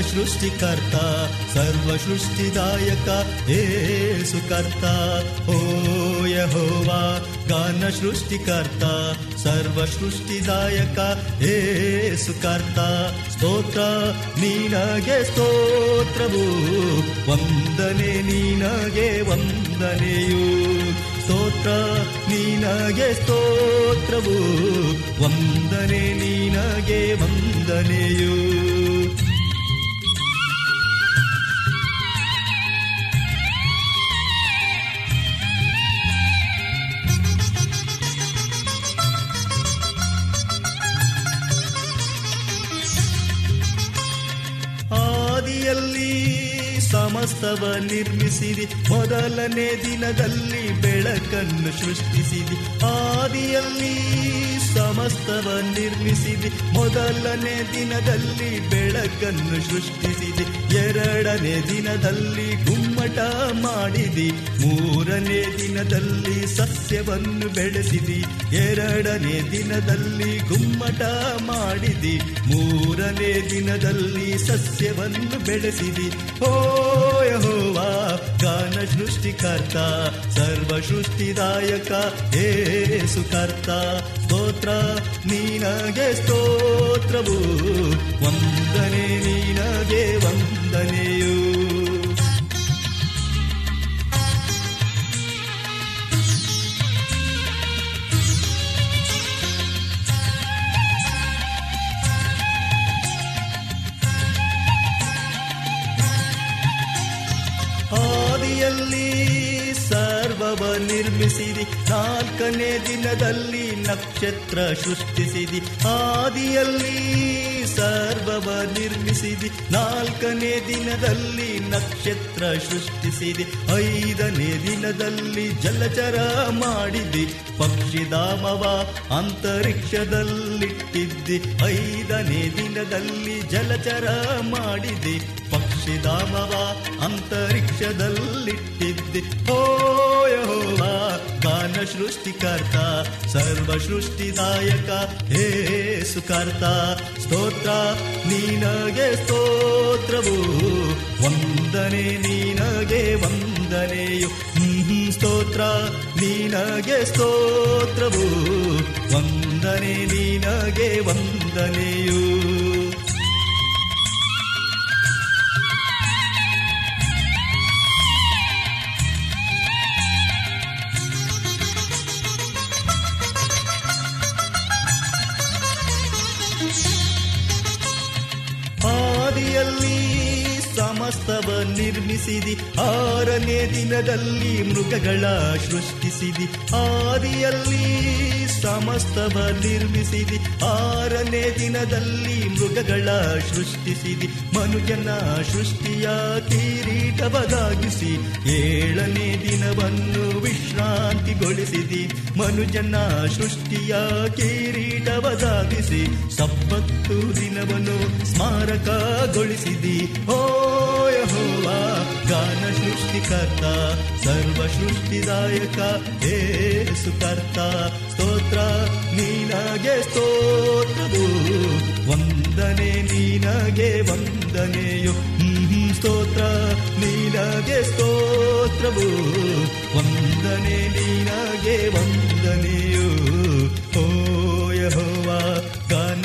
ಸೃಷ್ಟಿಕರ್ತ ಸರ್ವ ಸೃಷ್ಟಿದಾಯಕ ಏಸುಕರ್ತ ಓ ಯಹೋವಾ ಗಾನ ಸೃಷ್ಟಿಕರ್ತ ಸರ್ವ ಸೃಷ್ಟಿದಾಯಕ ಏಸುಕರ್ತ ಸ್ತೋತ್ರ ನೀನಗೆ ಸ್ತೋತ್ರವು, ವಂದನೆ ನೀನಗೆ ವಂದನೆಯೂ. ಸ್ತೋತ್ರ ನೀನಗೆ ಸ್ತೋತ್ರವು, ವಂದನೆ ನೀನಗೆ ವಂದನೆಯೂ. ಸಮಸ್ತವ ನಿರ್ಮಿಸಿದಿ. ಮೊದಲನೇ ದಿನದಲ್ಲಿ ಬೆಳಕನ್ನು ಸೃಷ್ಟಿಸಿದಿ. ಆದಿಯಲ್ಲಿ ಸಮಸ್ತವ ನಿರ್ಮಿಸಿದಿ. ಮೊದಲನೇ ದಿನದಲ್ಲಿ ಬೆಳಕನ್ನು ಸೃಷ್ಟಿಸಿದೆ. ಎರಡನೇ ದಿನದಲ್ಲಿ ಗುಮ್ಮಟ ಮಾಡಿದಿ. ಮೂರನೇ ದಿನದಲ್ಲಿ ಸಸ್ಯವನ್ನು ಬೆಳೆಸಿದಿ. ಎರಡನೇ ದಿನದಲ್ಲಿ ಗುಮ್ಮಟ ಮಾಡಿದಿ. ಮೂರನೇ ದಿನದಲ್ಲಿ ಸಸ್ಯವನ್ನು ಬೆಳೆಸಿದಿ. ಓ ಯಹೋವಾ ಗಾನ ಸೃಷ್ಟಿಕರ್ತ, ಸರ್ವ ಸೃಷ್ಟಿದಾಯಕ ಏಸುಕರ್ತ ಸ್ತೋತ್ರ, ನೀನಗೆ ಸ್ತೋತ್ರವು. ವಂದನೆ, ನೀನಗೆ ವಂದನೆಯು. ನಿರ್ಮಿಸಿದಿ. ನಾಲ್ಕನೇ ದಿನದಲ್ಲಿ ನಕ್ಷತ್ರ ಸೃಷ್ಟಿಸಿದಿ. ಆದಿಯಲ್ಲಿ ಸರ್ವವ ನಿರ್ಮಿಸಿದಿ. ನಾಲ್ಕನೇ ದಿನದಲ್ಲಿ ನಕ್ಷತ್ರ ಸೃಷ್ಟಿಸಿದಿ. ಐದನೇ ದಿನದಲ್ಲಿ ಜಲಚರ ಮಾಡಿದೆ. ಪಕ್ಷಿಧಾಮವ ಅಂತರಿಕ್ಷದಲ್ಲಿಟ್ಟಿದ್ದೆ. ಐದನೇ ದಿನದಲ್ಲಿ ಜಲಚರ ಮಾಡಿದೆ. ಪಕ್ಷಿಧಾಮವ ಅಂತರಿಕ್ಷದಲ್ಲಿಟ್ಟಿದ್ದೆ. ಓ ಯಹೋವಾ ಗಾನ ಸೃಷ್ಟಿಕರ್ತ, ಸರ್ವ ಸೃಷ್ಟಿದಾಯಕ ಸುಕರ್ತ ಸ್ತೋತ್ರ, ನೀನಗೆ ಸ್ತೋತ್ರವು, ವಂದನೆ ನೀನಗೆ ವಂದನೆಯು. ಸ್ತೋತ್ರ, ನೀನಗೆ ಸ್ತೋತ್ರವು, ವಂದನೆ ನೀನಗೆ ವಂದನೆಯು. ಸಮಸ್ತವ ನಿರ್ಮಿಸಿದಿ. ಆರನೇ ದಿನದಲ್ಲಿ ಮೃಗಗಳ ಸೃಷ್ಟಿಸಿದಿ. ಆದಿಯಲ್ಲಿ ಸಮಸ್ತವ ನಿರ್ಮಿಸಿದಿ. ಆರನೇ ದಿನದಲ್ಲಿ ಮೃಗಗಳ ಸೃಷ್ಟಿಸಿದಿ. ಮನುಜನ ಸೃಷ್ಟಿಯ ಕಿರೀಟವದಾಗಿಸಿ ಏಳನೇ ದಿನವನ್ನು ವಿಶ್ರಾಂತಿಗೊಳಿಸಿದಿ. ಮನುಜನ ಸೃಷ್ಟಿಯ ಕಿರೀಟವದಾಗಿಸಿ ಸಪ್ಪತ್ತು ದಿನವನ್ನು ಸ್ಮಾರಕಗೊಳಿಸಿದಿ. ಓ ಗಾನ ಸೃಷ್ಟಿಕರ್ತ ಸರ್ವ ಸೃಷ್ಟಿದಾಯಕ ಏಸುಕರ್ತ ಸ್ತೋತ್ರ ನೀನಗೆ ಸ್ತೋತ್ರದು ವಂದನೆ ನೀನಗೆ, ವಂದನೆಯು. ಸ್ತೋತ್ರ ನೀನಗೆ ಸ್ತೋತ್ರವು ವಂದನೆ ನೀನಗೆ, ವಂದನೆಯು. ಓ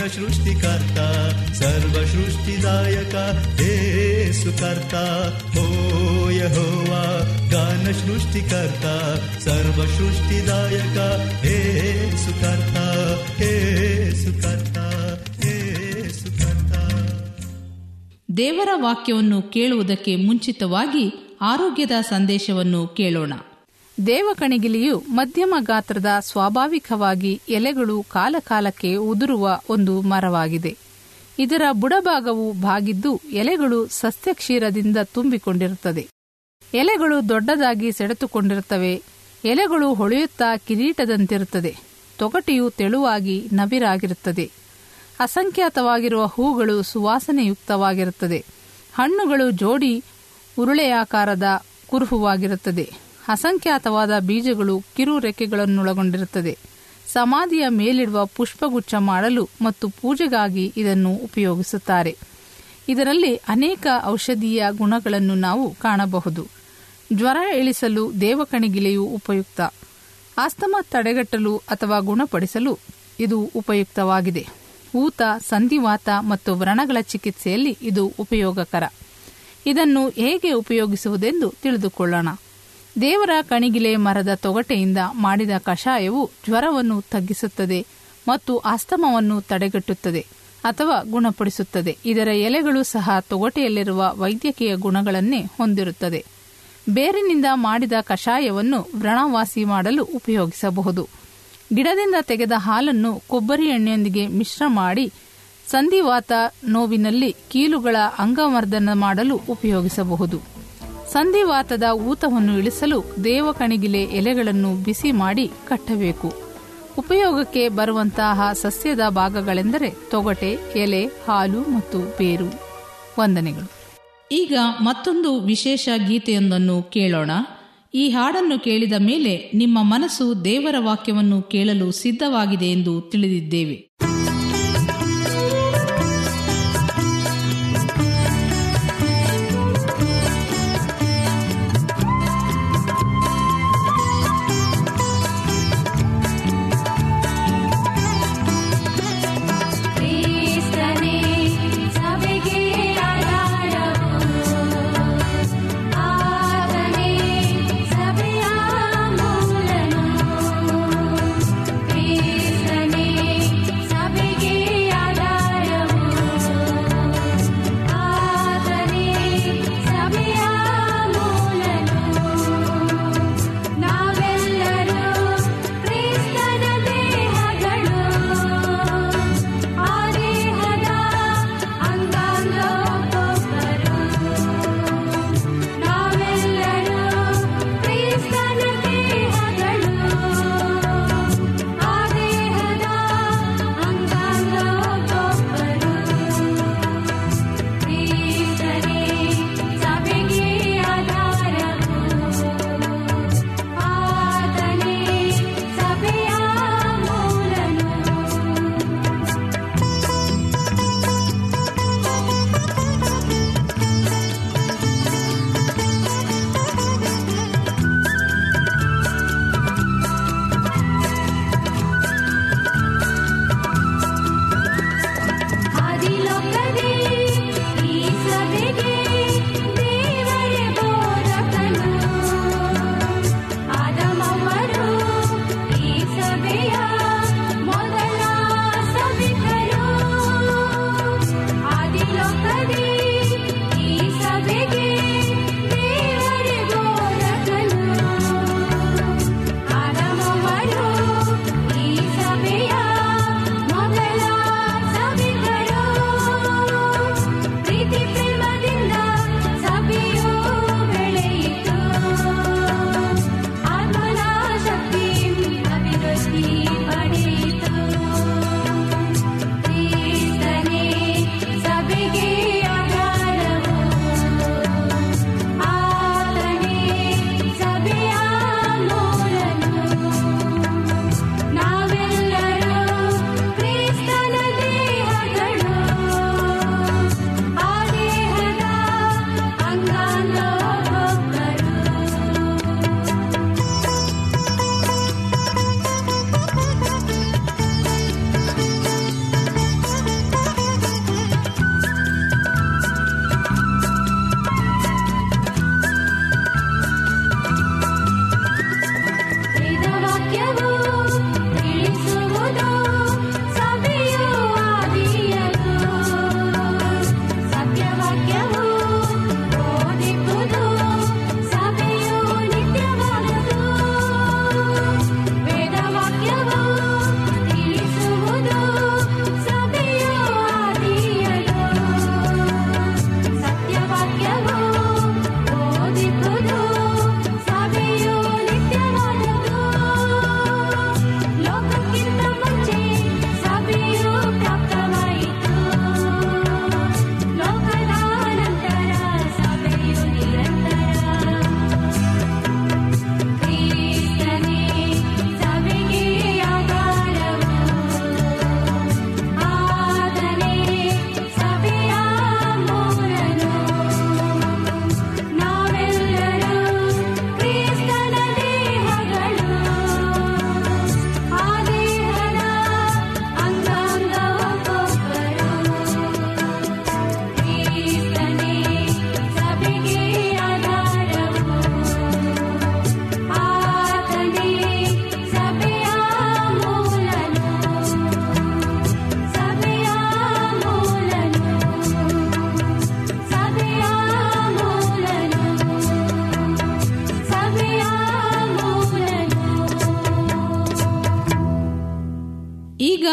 ಸೃಷ್ಟಿಕರ್ತ ಸರ್ವ ಸೃಷ್ಟಿದಾಯಕ ಏಸು ಕರ್ತ. ಓ ಯಹೋವಾ ಗಾನ ಸೃಷ್ಟಿಕರ್ತ ಸರ್ವ ಸೃಷ್ಟಿದಾಯಕ ಏಸು ಕರ್ತ ಏಸು ಕರ್ತ ಏಸು ಕರ್ತ. ದೇವರ ವಾಕ್ಯವನ್ನು ಕೇಳುವುದಕ್ಕೆ ಮುಂಚಿತವಾಗಿ ಆರೋಗ್ಯದ ಸಂದೇಶವನ್ನು ಕೇಳೋಣ. ದೇವಕಣಿಗಿಲಿಯು ಮಧ್ಯಮ ಗಾತ್ರದ ಸ್ವಾಭಾವಿಕವಾಗಿ ಎಲೆಗಳು ಕಾಲಕಾಲಕ್ಕೆ ಉದುರುವ ಒಂದು ಮರವಾಗಿದೆ. ಇದರ ಬುಡಭಾಗವು ಬಾಗಿದ್ದು ಎಲೆಗಳು ಸಸ್ಯಕ್ಷೀರದಿಂದ ತುಂಬಿಕೊಂಡಿರುತ್ತದೆ. ಎಲೆಗಳು ದೊಡ್ಡದಾಗಿ ಸೆಳೆತುಕೊಂಡಿರುತ್ತವೆ ಎಲೆಗಳು ಹೊಳೆಯುತ್ತಾ ಕಿರೀಟದಂತಿರುತ್ತದೆ. ತೊಗಟೆಯು ತೆಳುವಾಗಿ ನವಿರಾಗಿರುತ್ತದೆ. ಅಸಂಖ್ಯಾತವಾಗಿರುವ ಹೂಗಳು ಸುವಾಸನೆಯುಕ್ತವಾಗಿರುತ್ತದೆ. ಹಣ್ಣುಗಳು ಜೋಡಿ ಉರುಳೆಯಾಕಾರದ ಕುರುಹುವಾಗಿರುತ್ತದೆ. ಅಸಂಖ್ಯಾತವಾದ ಬೀಜಗಳು ಕಿರು ರೆಕ್ಕೆಗಳನ್ನೊಳಗೊಂಡಿರುತ್ತದೆ ಸಮಾಧಿಯ ಮೇಲಿಡುವ ಪುಷ್ಪಗುಚ್ಛ ಮಾಡಲು ಮತ್ತು ಪೂಜೆಗಾಗಿ ಇದನ್ನು ಉಪಯೋಗಿಸುತ್ತಾರೆ. ಇದರಲ್ಲಿ ಅನೇಕ ಔಷಧೀಯ ಗುಣಗಳನ್ನು ನಾವು ಕಾಣಬಹುದು. ಜ್ವರ ಇಳಿಸಲು ದೇವಕಣಿಗಿಲೆಯು ಉಪಯುಕ್ತ. ಆಸ್ತಮ ತಡೆಗಟ್ಟಲು ಅಥವಾ ಗುಣಪಡಿಸಲು ಇದು ಉಪಯುಕ್ತವಾಗಿದೆ. ಊತ, ಸಂಧಿವಾತ ಮತ್ತು ವ್ರಣಗಳ ಚಿಕಿತ್ಸೆಯಲ್ಲಿ ಇದು ಉಪಯೋಗಕರ. ಇದನ್ನು ಹೇಗೆ ಉಪಯೋಗಿಸುವುದೆಂದು ತಿಳಿದುಕೊಳ್ಳೋಣ. ದೇವರ ಕಣಿಗಿಲೆ ಮರದ ತೊಗಟೆಯಿಂದ ಮಾಡಿದ ಕಷಾಯವು ಜ್ವರವನ್ನು ತಗ್ಗಿಸುತ್ತದೆ ಮತ್ತು ಆಸ್ತಮವನ್ನು ತಡೆಗಟ್ಟುತ್ತದೆ ಅಥವಾ ಗುಣಪಡಿಸುತ್ತದೆ. ಇದರ ಎಲೆಗಳು ಸಹ ತೊಗಟೆಯಲ್ಲಿರುವ ವೈದ್ಯಕೀಯ ಗುಣಗಳನ್ನೇ ಹೊಂದಿರುತ್ತದೆ. ಬೇರಿನಿಂದ ಮಾಡಿದ ಕಷಾಯವನ್ನು ವ್ರಣವಾಸಿ ಮಾಡಲು ಉಪಯೋಗಿಸಬಹುದು. ಗಿಡದಿಂದ ತೆಗೆದ ಹಾಲನ್ನು ಕೊಬ್ಬರಿ ಎಣ್ಣೆಯೊಂದಿಗೆ ಮಿಶ್ರ ಮಾಡಿ ಸಂಧಿವಾತ ನೋವಿನಲ್ಲಿ ಕೀಲುಗಳ ಅಂಗಮರ್ದನ ಮಾಡಲು ಉಪಯೋಗಿಸಬಹುದು. ಸಂಧಿವಾತದ ಊತವನ್ನು ಇಳಿಸಲು ದೇವಕಣಿಗಿಲೆ ಎಲೆಗಳನ್ನು ಬಿಸಿ ಮಾಡಿ ಕಟ್ಟಬೇಕು. ಉಪಯೋಗಕ್ಕೆ ಬರುವಂತಹ ಸಸ್ಯದ ಭಾಗಗಳೆಂದರೆ ತೊಗಟೆ, ಎಲೆ, ಹಾಲು ಮತ್ತು ಬೇರು. ವಂದನೆಗಳು. ಈಗ ಮತ್ತೊಂದು ವಿಶೇಷ ಗೀತೆಯೊಂದನ್ನು ಕೇಳೋಣ. ಈ ಹಾಡನ್ನು ಕೇಳಿದ ಮೇಲೆ ನಿಮ್ಮ ಮನಸ್ಸು ದೇವರ ವಾಕ್ಯವನ್ನು ಕೇಳಲು ಸಿದ್ಧವಾಗಿದೆ ಎಂದು ತಿಳಿದಿದ್ದೇವೆ.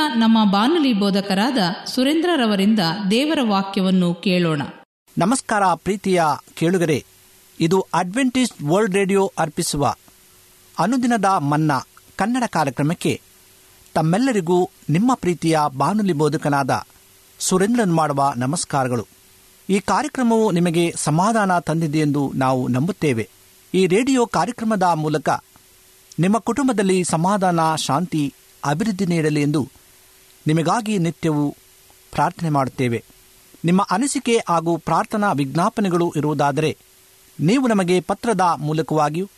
ನಮ್ಮ ಬಾನುಲಿ ಬೋಧಕರಾದ ಸುರೇಂದ್ರರವರಿಂದ ದೇವರ ವಾಕ್ಯವನ್ನು ಕೇಳೋಣ. ನಮಸ್ಕಾರ ಪ್ರೀತಿಯ ಕೇಳುಗರೆ, ಇದು ಅಡ್ವೆಂಟಿಸ್ಟ್ ವರ್ಲ್ಡ್ ರೇಡಿಯೋ ಅರ್ಪಿಸುವ ಅನುದಿನದ ಮನ್ನಾ ಕನ್ನಡ ಕಾರ್ಯಕ್ರಮಕ್ಕೆ ತಮ್ಮೆಲ್ಲರಿಗೂ ನಿಮ್ಮ ಪ್ರೀತಿಯ ಬಾನುಲಿ ಬೋಧಕನಾದ ಸುರೇಂದ್ರನ್ ಮಾಡುವ ನಮಸ್ಕಾರಗಳು. ಈ ಕಾರ್ಯಕ್ರಮವು ನಿಮಗೆ ಸಮಾಧಾನ ತಂದಿದೆ ಎಂದು ನಾವು ನಂಬುತ್ತೇವೆ. ಈ ರೇಡಿಯೋ ಕಾರ್ಯಕ್ರಮದ ಮೂಲಕ ನಿಮ್ಮ ಕುಟುಂಬದಲ್ಲಿ ಸಮಾಧಾನ, ಶಾಂತಿ, ಅಭಿವೃದ್ಧಿ ನೀಡಲಿ ಎಂದು ನಿಮಗಾಗಿ ನಿತ್ಯವೂ ಪ್ರಾರ್ಥನೆ ಮಾಡುತ್ತೇವೆ. ನಿಮ್ಮ ಅನಿಸಿಕೆ ಹಾಗೂ ಪ್ರಾರ್ಥನಾ ವಿಜ್ಞಾಪನೆಗಳು ಇರುವುದಾದರೆ, ನೀವು ನಮಗೆ ಪತ್ರದ ಮೂಲಕವಾಗಿಯೂ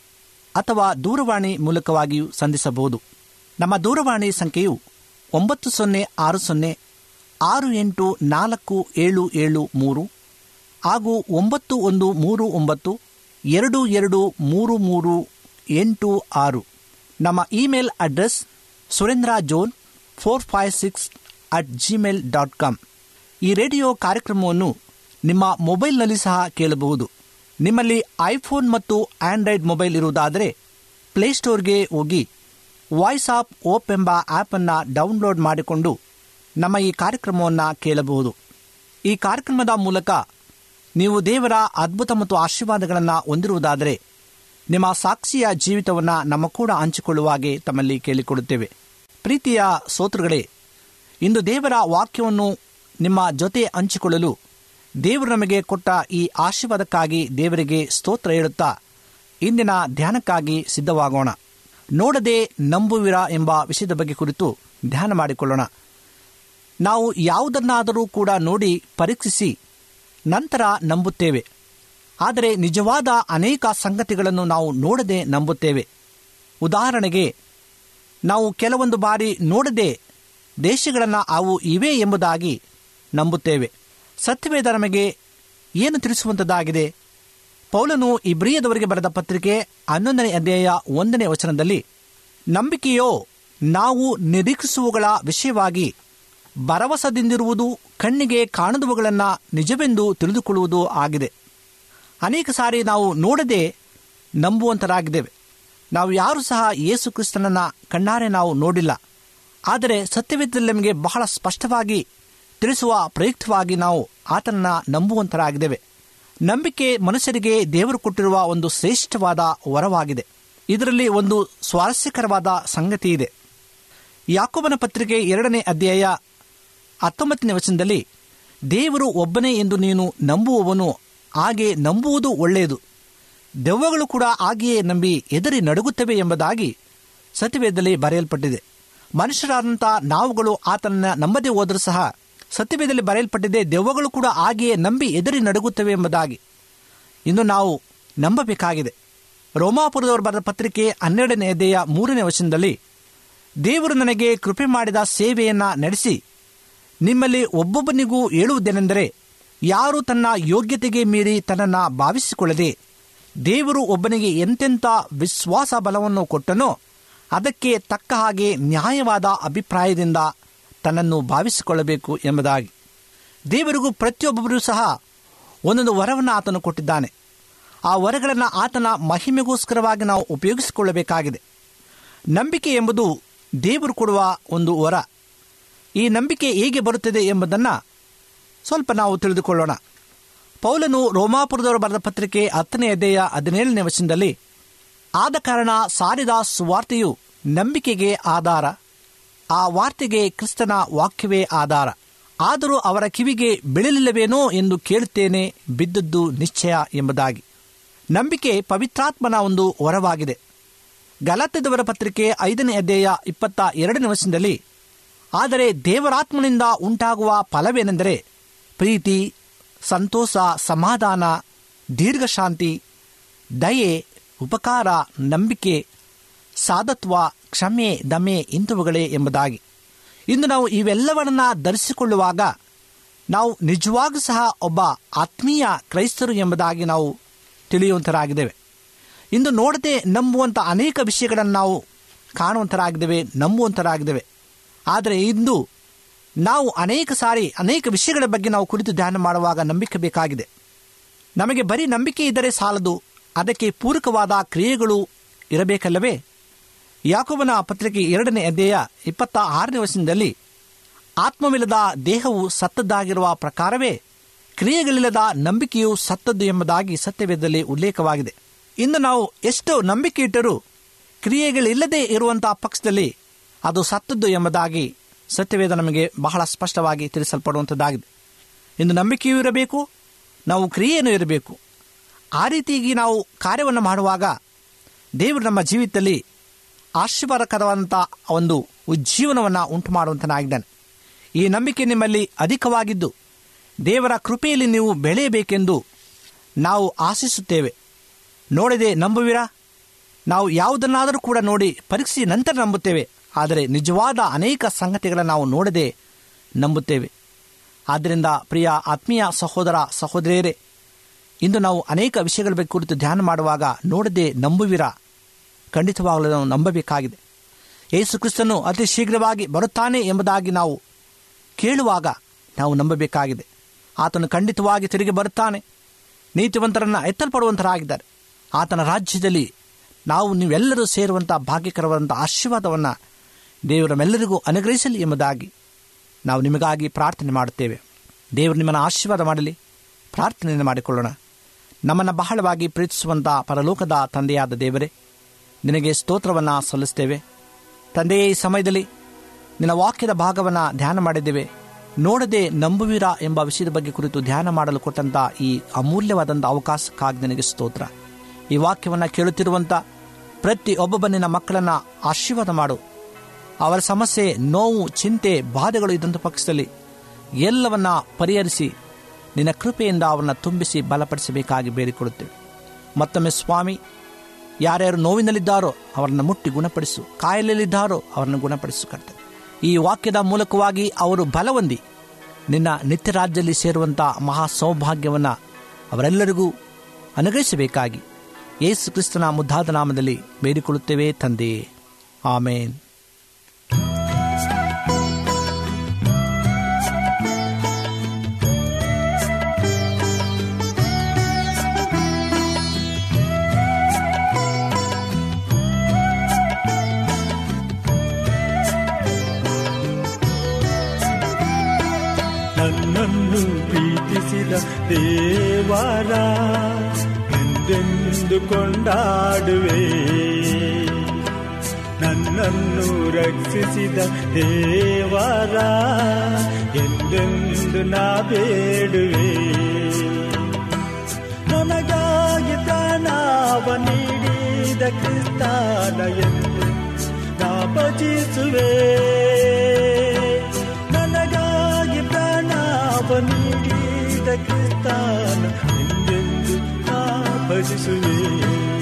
ಅಥವಾ ದೂರವಾಣಿ ಮೂಲಕವಾಗಿಯೂ ಸಂಧಿಸಬಹುದು. ನಮ್ಮ ದೂರವಾಣಿ ಸಂಖ್ಯೆಯು ಒಂಬತ್ತು ಸೊನ್ನೆ ಆರು ಸೊನ್ನೆ ಆರು ಎಂಟು ನಾಲ್ಕು ಏಳು ಏಳು ಮೂರು ಹಾಗೂ ಒಂಬತ್ತು ಒಂದು ಮೂರು ಒಂಬತ್ತು ಎರಡು ಎರಡು ಮೂರು ಮೂರು ಎಂಟು ಆರು. ನಮ್ಮ email address Surendra zone four five six at Gmail dot com ಈ ರೇಡಿಯೋ ಕಾರ್ಯಕ್ರಮವನ್ನು ನಿಮ್ಮ ಮೊಬೈಲ್ನಲ್ಲಿ ಸಹ ಕೇಳಬಹುದು. ನಿಮ್ಮಲ್ಲಿ ಐಫೋನ್ ಮತ್ತು ಆಂಡ್ರಾಯ್ಡ್ ಮೊಬೈಲ್ ಇರುವುದಾದರೆ ಪ್ಲೇಸ್ಟೋರ್ಗೆ ಹೋಗಿ ವಾಯ್ಸ್ ಆಪ್ ಓಪ್ ಎಂಬ ಆ್ಯಪನ್ನು ಡೌನ್ಲೋಡ್ ಮಾಡಿಕೊಂಡು ನಮ್ಮ ಈ ಕಾರ್ಯಕ್ರಮವನ್ನು ಕೇಳಬಹುದು. ಈ ಕಾರ್ಯಕ್ರಮದ ಮೂಲಕ ನೀವು ದೇವರ ಅದ್ಭುತ ಮತ್ತು ಆಶೀರ್ವಾದಗಳನ್ನು ಹೊಂದಿರುವುದಾದರೆ ನಿಮ್ಮ ಸಾಕ್ಷಿಯ ಜೀವಿತವನ್ನು ನಮ್ಮ ಕೂಡ ಹಂಚಿಕೊಳ್ಳುವಾಗೆ ತಮ್ಮಲ್ಲಿ ಕೇಳಿಕೊಡುತ್ತೇವೆ ಪ್ರೀತಿಯ ಸೋತೃಗಳೇ ಇಂದು ದೇವರ ವಾಕ್ಯವನ್ನು ನಿಮ್ಮ ಜೊತೆ ಹಂಚಿಕೊಳ್ಳಲು ದೇವರು ನಮಗೆ ಕೊಟ್ಟ ಈ ಆಶೀರ್ವಾದಕ್ಕಾಗಿ ದೇವರಿಗೆ ಸ್ತೋತ್ರ ಹೇಳುತ್ತಾ, ಇಂದಿನ ಧ್ಯಾನಕ್ಕಾಗಿ ಸಿದ್ಧವಾಗೋಣ. ನೋಡದೆ ನಂಬುವಿರ ಎಂಬ ವಿಷಯದ ಬಗ್ಗೆ ಕುರಿತು ಧ್ಯಾನ ಮಾಡಿಕೊಳ್ಳೋಣ. ನಾವು ಯಾವುದನ್ನಾದರೂ ಕೂಡ ನೋಡಿ ಪರೀಕ್ಷಿಸಿ ನಂತರ ನಂಬುತ್ತೇವೆ. ಆದರೆ ನಿಜವಾದ ಅನೇಕ ಸಂಗತಿಗಳನ್ನು ನಾವು ನೋಡದೆ ನಂಬುತ್ತೇವೆ. ಉದಾಹರಣೆಗೆ ನಾವು ಕೆಲವೊಂದು ಬಾರಿ ನೋಡದೆ ದೇಶಗಳನ್ನು ಅವು ಇವೆ ಎಂಬುದಾಗಿ ನಂಬುತ್ತೇವೆ. ಸತ್ಯವೇದ ನಮಗೆ ಏನು ತಿಳಿಸುವಂಥದ್ದಾಗಿದೆ ಪೌಲನು ಇಬ್ರಿಯದವರಿಗೆ ಬರೆದ ಪತ್ರಿಕೆ ಹನ್ನೊಂದನೇ ಅಧ್ಯಾಯ ಒಂದನೇ ವಚನದಲ್ಲಿ, ನಂಬಿಕೆಯೋ, ನಾವು ನಿರೀಕ್ಷಿಸುವಗಳ ವಿಷಯವಾಗಿ ಭರವಸದಿಂದಿರುವುದು ಕಣ್ಣಿಗೆ ಕಾಣದುವುಗಳನ್ನು ನಿಜವೆಂದು ತಿಳಿದುಕೊಳ್ಳುವುದು ಆಗಿದೆ. ಅನೇಕ ಸಾರಿ ನಾವು ನೋಡದೆ ನಂಬುವಂತರಾಗಿದ್ದೇವೆ. ನಾವು ಯಾರೂ ಸಹ ಯೇಸು ಕ್ರಿಸ್ತನನ್ನ ಕಣ್ಣಾರೆ ನಾವು ನೋಡಿಲ್ಲ. ಆದರೆ ಸತ್ಯವಿದ್ದಲ್ಲಿ ನಮಗೆ ಬಹಳ ಸ್ಪಷ್ಟವಾಗಿ ತಿಳಿಸುವ ಪ್ರಯುಕ್ತವಾಗಿ ನಾವು ಆತನನ್ನ ನಂಬುವಂತರಾಗಿದ್ದೇವೆ. ನಂಬಿಕೆ ಮನುಷ್ಯರಿಗೆ ದೇವರು ಕೊಟ್ಟಿರುವ ಒಂದು ಶ್ರೇಷ್ಠವಾದ ವರವಾಗಿದೆ. ಇದರಲ್ಲಿ ಒಂದು ಸ್ವಾರಸ್ಯಕರವಾದ ಸಂಗತಿ ಇದೆ ಯಾಕೋಬನ ಪತ್ರಿಕೆ ಎರಡನೇ ಅಧ್ಯಾಯ ಹತ್ತೊಂಬತ್ತನೇ ವಚನದಲ್ಲಿ, ದೇವರು ಒಬ್ಬನೇ ಎಂದು ನೀನು ನಂಬುವವನು ಹಾಗೆ ನಂಬುವುದು ಒಳ್ಳೆಯದು. ದೆವ್ವಗಳು ಕೂಡ ಹಾಗೆಯೇ ನಂಬಿ ಎದರಿ ನಡುಗುತ್ತವೆ ಎಂಬುದಾಗಿ ಸತ್ಯವೇದದಲ್ಲಿ ಬರೆಯಲ್ಪಟ್ಟಿದೆ. ಮನುಷ್ಯರಾದಂಥ ನಾವುಗಳು ಆತನನ್ನ ನಂಬದೇ ಹೋದರೂ ಸಹ ಸತ್ಯವೇದದಲ್ಲಿ ಬರೆಯಲ್ಪಟ್ಟಿದೆ, ದೆವ್ವಗಳು ಕೂಡ ಹಾಗೆಯೇ ನಂಬಿ ಎದರಿ ನಡುಗುತ್ತವೆ ಎಂಬುದಾಗಿ. ಇನ್ನು ನಾವು ನಂಬಬೇಕಾಗಿದೆ. ರೋಮಾಪುರದವರು ಬರೆದ ಪತ್ರಿಕೆ ಹನ್ನೆರಡನೇ ಅಧ್ಯಾಯ ಮೂರನೇ ವಚನದಲ್ಲಿ, ದೇವರು ನನಗೆ ಕೃಪೆ ಮಾಡಿದ ಸೇವೆಯನ್ನು ನಡೆಸಿ, ನಿಮ್ಮಲ್ಲಿ ಒಬ್ಬೊಬ್ಬನಿಗೂ ಹೇಳುವುದೇನೆಂದರೆ, ಯಾರು ತನ್ನ ಯೋಗ್ಯತೆಗೆ ಮೀರಿ ತನ್ನನ್ನು ಭಾವಿಸಿಕೊಳ್ಳದೆ ದೇವರು ಒಬ್ಬನಿಗೆ ಎಂತೆಂಥ ವಿಶ್ವಾಸ ಬಲವನ್ನು ಕೊಟ್ಟನೋ ಅದಕ್ಕೆ ತಕ್ಕ ಹಾಗೆ ನ್ಯಾಯವಾದ ಅಭಿಪ್ರಾಯದಿಂದ ತನ್ನನ್ನು ಭಾವಿಸಿಕೊಳ್ಳಬೇಕು ಎಂಬುದಾಗಿ. ದೇವರಿಗೂ ಪ್ರತಿಯೊಬ್ಬರೂ ಸಹ ಒಂದೊಂದು ವರವನ್ನು ಆತನು ಕೊಟ್ಟಿದ್ದಾನೆ. ಆ ವರಗಳನ್ನು ಆತನ ಮಹಿಮೆಗೋಸ್ಕರವಾಗಿ ನಾವು ಉಪಯೋಗಿಸಿಕೊಳ್ಳಬೇಕಾಗಿದೆ. ನಂಬಿಕೆ ಎಂಬುದು ದೇವರು ಕೊಡುವ ಒಂದು ವರ. ಈ ನಂಬಿಕೆ ಹೇಗೆ ಬರುತ್ತದೆ ಎಂಬುದನ್ನು ಸ್ವಲ್ಪ ನಾವು ತಿಳಿದುಕೊಳ್ಳೋಣ. ಪೌಲನು ರೋಮಾಪುರದವರು ಬರೆದ ಪತ್ರಿಕೆ ಹತ್ತನೇ ಅಧ್ಯಾಯ ಹದಿನೇಳನೇ ವಚನದಲ್ಲಿ, ಆದ ಕಾರಣ ಸಾರಿದ ಸುವಾರ್ತೆಯು ನಂಬಿಕೆಗೆ ಆಧಾರ, ಆ ವಾರ್ತೆಗೆ ಕ್ರಿಸ್ತನ ವಾಕ್ಯವೇ ಆಧಾರ. ಆದರೂ ಅವರ ಕಿವಿಗೆ ಬೀಳಲಿಲ್ಲವೇನೋ ಎಂದು ಕೇಳುತ್ತೇನೆ, ಬಿದ್ದದ್ದು ನಿಶ್ಚಯ ಎಂಬುದಾಗಿ. ನಂಬಿಕೆ ಪವಿತ್ರಾತ್ಮನ ಒಂದು ವರವಾಗಿದೆ. ಗಲಾತ್ಯದವರ ಪತ್ರಿಕೆ ಐದನೇ ಅಧ್ಯಾಯ ಇಪ್ಪತ್ತ ಎರಡನೇ ವಚನದಲ್ಲಿ, ಆದರೆ ದೇವರಾತ್ಮನಿಂದ ಉಂಟಾಗುವ ಫಲವೇನೆಂದರೆ, ಪ್ರೀತಿ ಸಂತೋಷ, ಸಮಾಧಾನ, ದೀರ್ಘಶಾಂತಿ, ದಯೆ, ಉಪಕಾರ, ನಂಬಿಕೆ, ಸಾಧತ್ವ, ಕ್ಷಮೆ, ದಮೆ ಇಂಥವುಗಳೇ ಎಂಬುದಾಗಿ. ಇಂದು ನಾವು ಇವೆಲ್ಲವನ್ನ ಧರಿಸಿಕೊಳ್ಳುವಾಗ ನಾವು ನಿಜವಾಗೂ ಸಹ ಒಬ್ಬ ಆತ್ಮೀಯ ಕ್ರೈಸ್ತರು ಎಂಬುದಾಗಿ ನಾವು ತಿಳಿಯುವಂತರಾಗಿದ್ದೇವೆ. ಇಂದು ನೋಡದೆ ನಂಬುವಂಥ ಅನೇಕ ವಿಷಯಗಳನ್ನು ನಾವು ಕಾಣುವಂಥರಾಗಿದ್ದೇವೆ ನಂಬುವಂಥರಾಗಿದ್ದೇವೆ ಆದರೆ ಇಂದು ನಾವು ಅನೇಕ ಸಾರಿ, ಅನೇಕ ವಿಷಯಗಳ ಬಗ್ಗೆ ನಾವು ಕುರಿತು ಧ್ಯಾನ ಮಾಡುವಾಗ ನಂಬಿಕೆ ಬೇಕಾಗಿದೆ. ನಮಗೆ ಬರೀ ನಂಬಿಕೆ ಇದ್ದರೆ ಸಾಲದು, ಅದಕ್ಕೆ ಪೂರಕವಾದ ಕ್ರಿಯೆಗಳು ಇರಬೇಕಲ್ಲವೇ? ಯಾಕೋಬನ ಪತ್ರಿಕೆ ಎರಡನೇ ಅಧ್ಯಾಯ ಇಪ್ಪತ್ತ ಆರನೇ ವರ್ಷದಲ್ಲಿ ಆತ್ಮವಿಲ್ಲದ ದೇಹವು ಸತ್ತದ್ದಾಗಿರುವ ಪ್ರಕಾರವೇ, ಕ್ರಿಯೆಗಳಿಲ್ಲದ ನಂಬಿಕೆಯು ಸತ್ತದ್ದು ಎಂಬುದಾಗಿ ಸತ್ಯವೇದದಲ್ಲಿ ಉಲ್ಲೇಖವಾಗಿದೆ. ಇಂದು ನಾವು ಎಷ್ಟು ನಂಬಿಕೆ ಇಟ್ಟರೂ, ಕ್ರಿಯೆಗಳಿಲ್ಲದೆ ಇರುವಂತಹ ಪಕ್ಷದಲ್ಲಿ ಅದು ಸತ್ತದ್ದು ಎಂಬುದಾಗಿ ಸತ್ಯವೇದ ನಮಗೆ ಬಹಳ ಸ್ಪಷ್ಟವಾಗಿ ತಿಳಿಸಲ್ಪಡುವಂಥದ್ದಾಗಿದೆ ಇಂದು ನಂಬಿಕೆಯೂ ಇರಬೇಕು, ನಾವು ಕ್ರಿಯೆಯನ್ನು ಇರಬೇಕು. ಆ ರೀತಿಯಾಗಿ ನಾವು ಕಾರ್ಯವನ್ನು ಮಾಡುವಾಗ ದೇವರು ನಮ್ಮ ಜೀವಿತದಲ್ಲಿ ಆಶೀರ್ವಾದಕರವಾದಂಥ ಒಂದು ಉಜ್ಜೀವನವನ್ನು ಉಂಟು ಮಾಡುವಂತನಾಗಿದ್ದಾನೆ ಈ ನಂಬಿಕೆ ನಿಮ್ಮಲ್ಲಿ ಅಧಿಕವಾಗಿದ್ದು ದೇವರ ಕೃಪೆಯಲ್ಲಿ ನೀವು ಬೆಳೆಯಬೇಕೆಂದು ನಾವು ಆಶಿಸುತ್ತೇವೆ. ನೋಡದೆ ನಂಬುವಿರಾ? ನಾವು ಯಾವುದನ್ನಾದರೂ ಕೂಡ ನೋಡಿ ಪರೀಕ್ಷಿಸಿ ನಂತರ ನಂಬುತ್ತೇವೆ. ಆದರೆ ನಿಜವಾದ ಅನೇಕ ಸಂಗತಿಗಳನ್ನು ನಾವು ನೋಡದೆ ನಂಬುತ್ತೇವೆ. ಆದ್ದರಿಂದ ಪ್ರಿಯ ಆತ್ಮೀಯ ಸಹೋದರ ಸಹೋದರಿಯರೇ, ಇಂದು ನಾವು ಅನೇಕ ವಿಷಯಗಳ ಬಗ್ಗೆ ಕುರಿತು ಧ್ಯಾನ ಮಾಡುವಾಗ ನೋಡದೆ ನಂಬುವಿರಾ? ಖಂಡಿತವಾಗಲೂ ನಾವು ನಂಬಬೇಕಾಗಿದೆ. ಯೇಸು ಕ್ರಿಸ್ತನು ಅತಿ ಶೀಘ್ರವಾಗಿ ಬರುತ್ತಾನೆ ಎಂಬುದಾಗಿ ನಾವು ಕೇಳುವಾಗ ನಾವು ನಂಬಬೇಕಾಗಿದೆ. ಆತನು ಖಂಡಿತವಾಗಿ ತಿರುಗಿ ಬರುತ್ತಾನೆ. ನೀತಿವಂತರನ್ನು ಎತ್ತಲ್ಪಡುವಂತರಾಗಿದ್ದಾರೆ. ಆತನ ರಾಜ್ಯದಲ್ಲಿ ನಾವು ನೀವೆಲ್ಲರೂ ಸೇರುವಂಥ ಭಾಗ್ಯಕರವಾದಂಥ ಆಶೀರ್ವಾದವನ್ನು ದೇವರು ನಮ್ಮೆಲ್ಲರಿಗೂ ಅನುಗ್ರಹಿಸಲಿ ಎಂಬುದಾಗಿ ನಾವು ನಿಮಗಾಗಿ ಪ್ರಾರ್ಥನೆ ಮಾಡುತ್ತೇವೆ. ದೇವರು ನಿಮ್ಮನ್ನು ಆಶೀರ್ವಾದ ಮಾಡಲಿ. ಪ್ರಾರ್ಥನೆಯನ್ನು ಮಾಡಿಕೊಳ್ಳೋಣ. ನಮ್ಮನ್ನು ಬಹಳವಾಗಿ ಪ್ರೀತಿಸುವಂಥ ಪರಲೋಕದ ತಂದೆಯಾದ ದೇವರೇ, ನಿನಗೆ ಸ್ತೋತ್ರವನ್ನು ಸಲ್ಲಿಸ್ತೇವೆ ತಂದೆಯೇ, ಈ ಸಮಯದಲ್ಲಿ ನಿನ್ನ ವಾಕ್ಯದ ಭಾಗವನ್ನು ಧ್ಯಾನ ಮಾಡಿದ್ದೇವೆ. ನೋಡದೆ ನಂಬುವಿರ ಎಂಬ ವಿಷಯದ ಬಗ್ಗೆ ಕುರಿತು ಧ್ಯಾನ ಮಾಡಲು ಕೊಟ್ಟಂಥ ಈ ಅಮೂಲ್ಯವಾದಂಥ ಅವಕಾಶಕ್ಕಾಗಿ ನಿನಗೆ ಸ್ತೋತ್ರ. ಈ ವಾಕ್ಯವನ್ನು ಕೇಳುತ್ತಿರುವಂಥ ಪ್ರತಿ ಒಬ್ಬೊಬ್ಬ ನಿನ್ನ ಮಕ್ಕಳನ್ನು ಆಶೀರ್ವಾದ ಮಾಡು. ಅವರ ಸಮಸ್ಯೆ, ನೋವು, ಚಿಂತೆ, ಬಾಧೆಗಳು ಇದ್ದಂಥ ಪಕ್ಷದಲ್ಲಿ ಎಲ್ಲವನ್ನ ಪರಿಹರಿಸಿ ನಿನ್ನ ಕೃಪೆಯಿಂದ ಅವರನ್ನು ತುಂಬಿಸಿ ಬಲಪಡಿಸಬೇಕಾಗಿ ಬೇಡಿಕೊಳ್ಳುತ್ತೇವೆ. ಮತ್ತೊಮ್ಮೆ ಸ್ವಾಮಿ, ಯಾರ್ಯಾರು ನೋವಿನಲ್ಲಿದ್ದಾರೋ ಅವರನ್ನು ಮುಟ್ಟಿ ಗುಣಪಡಿಸು, ಕಾಯಿಲೆಯಲ್ಲಿದ್ದಾರೋ ಅವರನ್ನು ಗುಣಪಡಿಸು ಕರ್ತವೆ ಈ ವಾಕ್ಯದ ಮೂಲಕವಾಗಿ ಅವರು ಬಲವೊಂದಿ ನಿನ್ನ ನಿತ್ಯ ರಾಜ್ಯದಲ್ಲಿ ಸೇರುವಂಥ ಮಹಾ ಸೌಭಾಗ್ಯವನ್ನು ಅವರೆಲ್ಲರಿಗೂ ಅನುಗ್ರಹಿಸಬೇಕಾಗಿ ಯೇಸು ಕ್ರಿಸ್ತನ ಮುದ್ದಾದ ನಾಮದಲ್ಲಿ ಬೇಡಿಕೊಳ್ಳುತ್ತೇವೆ ತಂದೆಯೇ ಆಮೇನ್. ಕೊಂಡಾಡುವೆ. ನನ್ನನ್ನು ರಕ್ಷಿಸಿದ ದೇವರ ಎಂದೆಂದು ನಾ ಬೇಡುವೆ. ನನಗಾಗಿ ತಾನಾವ ನೀಡಿದ ಕ್ರಿಸ್ತಾನ ಎಂದು ನಾ ಭಜಿಸುವೆ. ನನಗಾಗಿ ತಾನಾವ ನೀಡಿದ ಕ್ರಿಸ್ತಾನ ಭಜಿಸುವೆ ತಂಬೂರಿ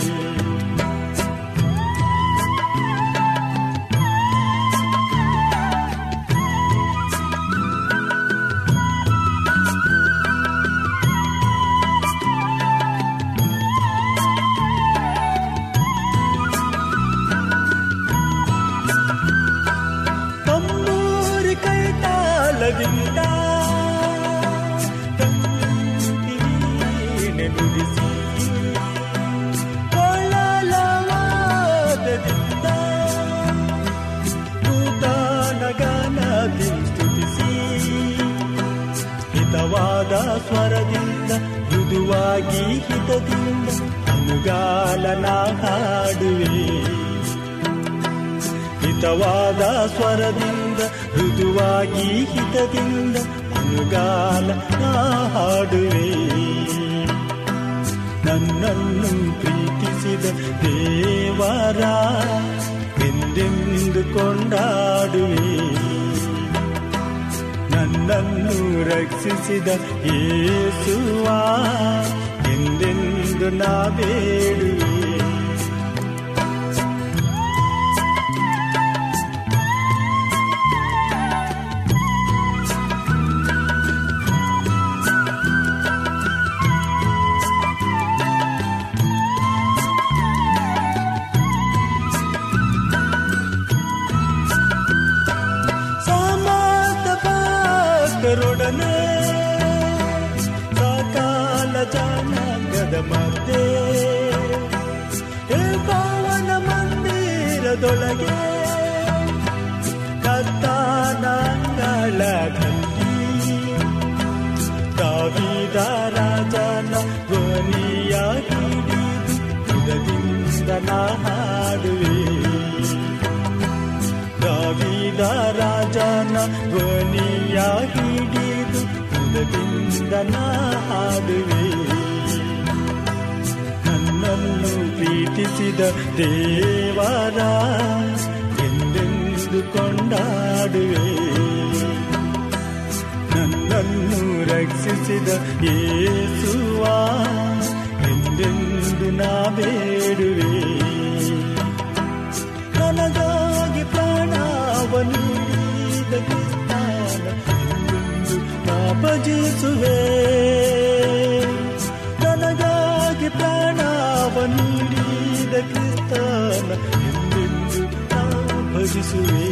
ಹಿತವಾದ ಸ್ವರದಿಂದ, ಮೃದುವಾಗಿ ಹಿತದಿಂದ ಅನುಗಾಲನ ಹಾಡುವೆ. ಹಿತವಾದ ಸ್ವರದಿಂದ, ಮೃದುವಾಗಿ ಹಿತದಿಂದ ಅನುಗಾಲ ಹಾಡುವೆ. ನನ್ನನ್ನು ಪ್ರೀತಿಸಿದ ದೇವರ, ಎಂದೆಂದು ಕೊಂಡಾಡುವೆ. ನನ್ನನ್ನು ರಕ್ಷಿಸಿದ ಯೇಸುವಾ ಎಂದೆಂದು ನಾ ಬೇಡುವೆ ගගන සකාල ජනගද මතේ එපාවන මන්දිර දොළගේ කත්තානංගල කන්දී දවිදරජන ගොනියකිඩි උදදින්දනහාඩුවේ දවිදරජන ගොනියකිඩි ಇದರಿಂದ ನಾ ಹಾಡುವೆ ನನ್ನನ್ನು ಪ್ರೀತಿಸಿದ ದೇವರ ಎಂದೆಂದು ಕೊಂಡಾಡುವೆ. ನನ್ನನ್ನು ರಕ್ಷಿಸಿದ ಏಸುವ ಎಂದೆಂದು ನಾ ಬೇಡುವೆ. ನನಗಾಗಿ ಪ್ರಾಣವ ಭಜಿಸುವೆ ನನಗಾಗಿ ಪ್ರಾಣವ ನೀಡಿದ ಕ್ರಿಸ್ತನ ಎಂದೆಂದು ನಾ ಭಜಿಸುವೆ.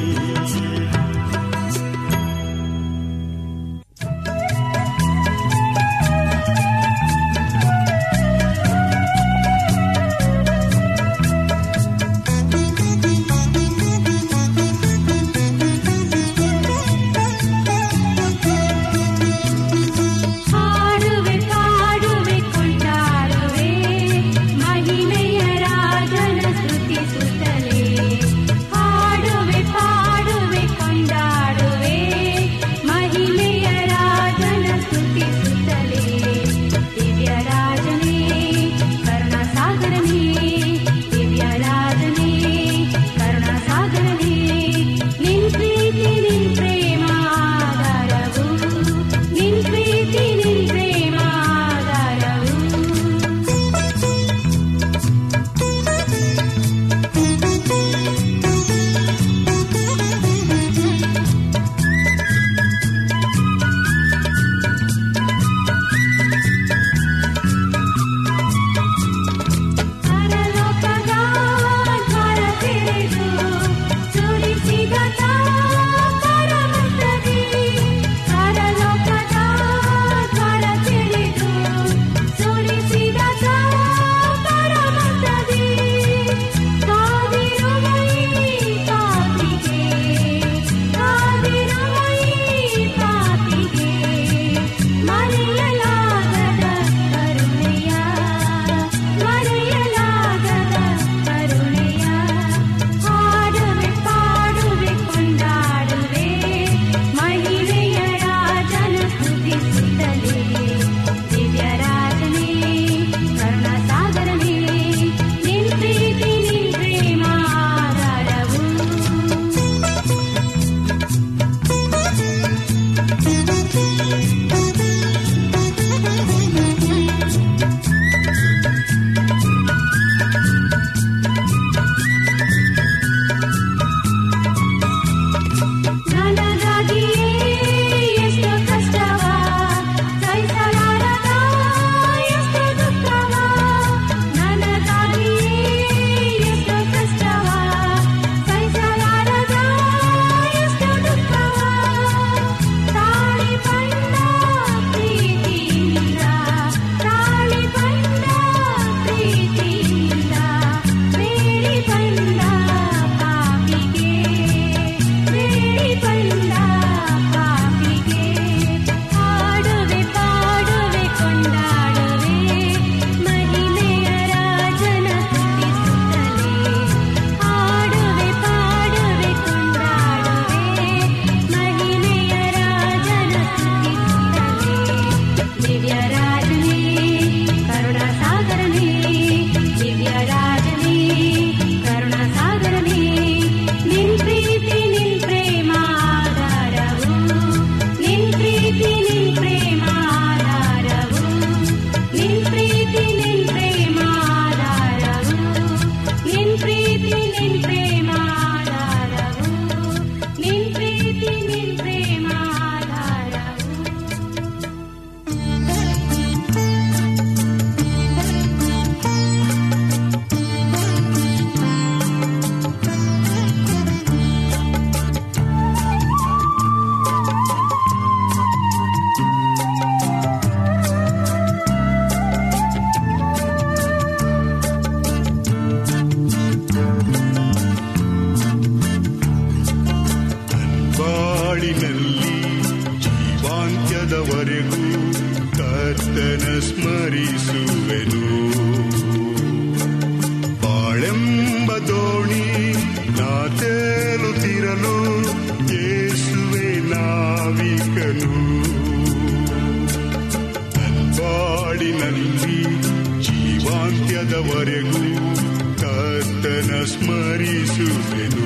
ಕರ್ತನ ಸ್ಮರಿಸುವೆನು. ಬಾಳೆಂಬ ದೋಣಿ ನಾ ತೇಲುತ್ತಿರಲು ಯೇಸುವೆ ನಾವಿಕನು. ಬಾಡಿನಲ್ಲಿ ಜೀವಾಂತ್ಯದವರೆಗೂ ಕರ್ತನ ಸ್ಮರಿಸುವೆನು.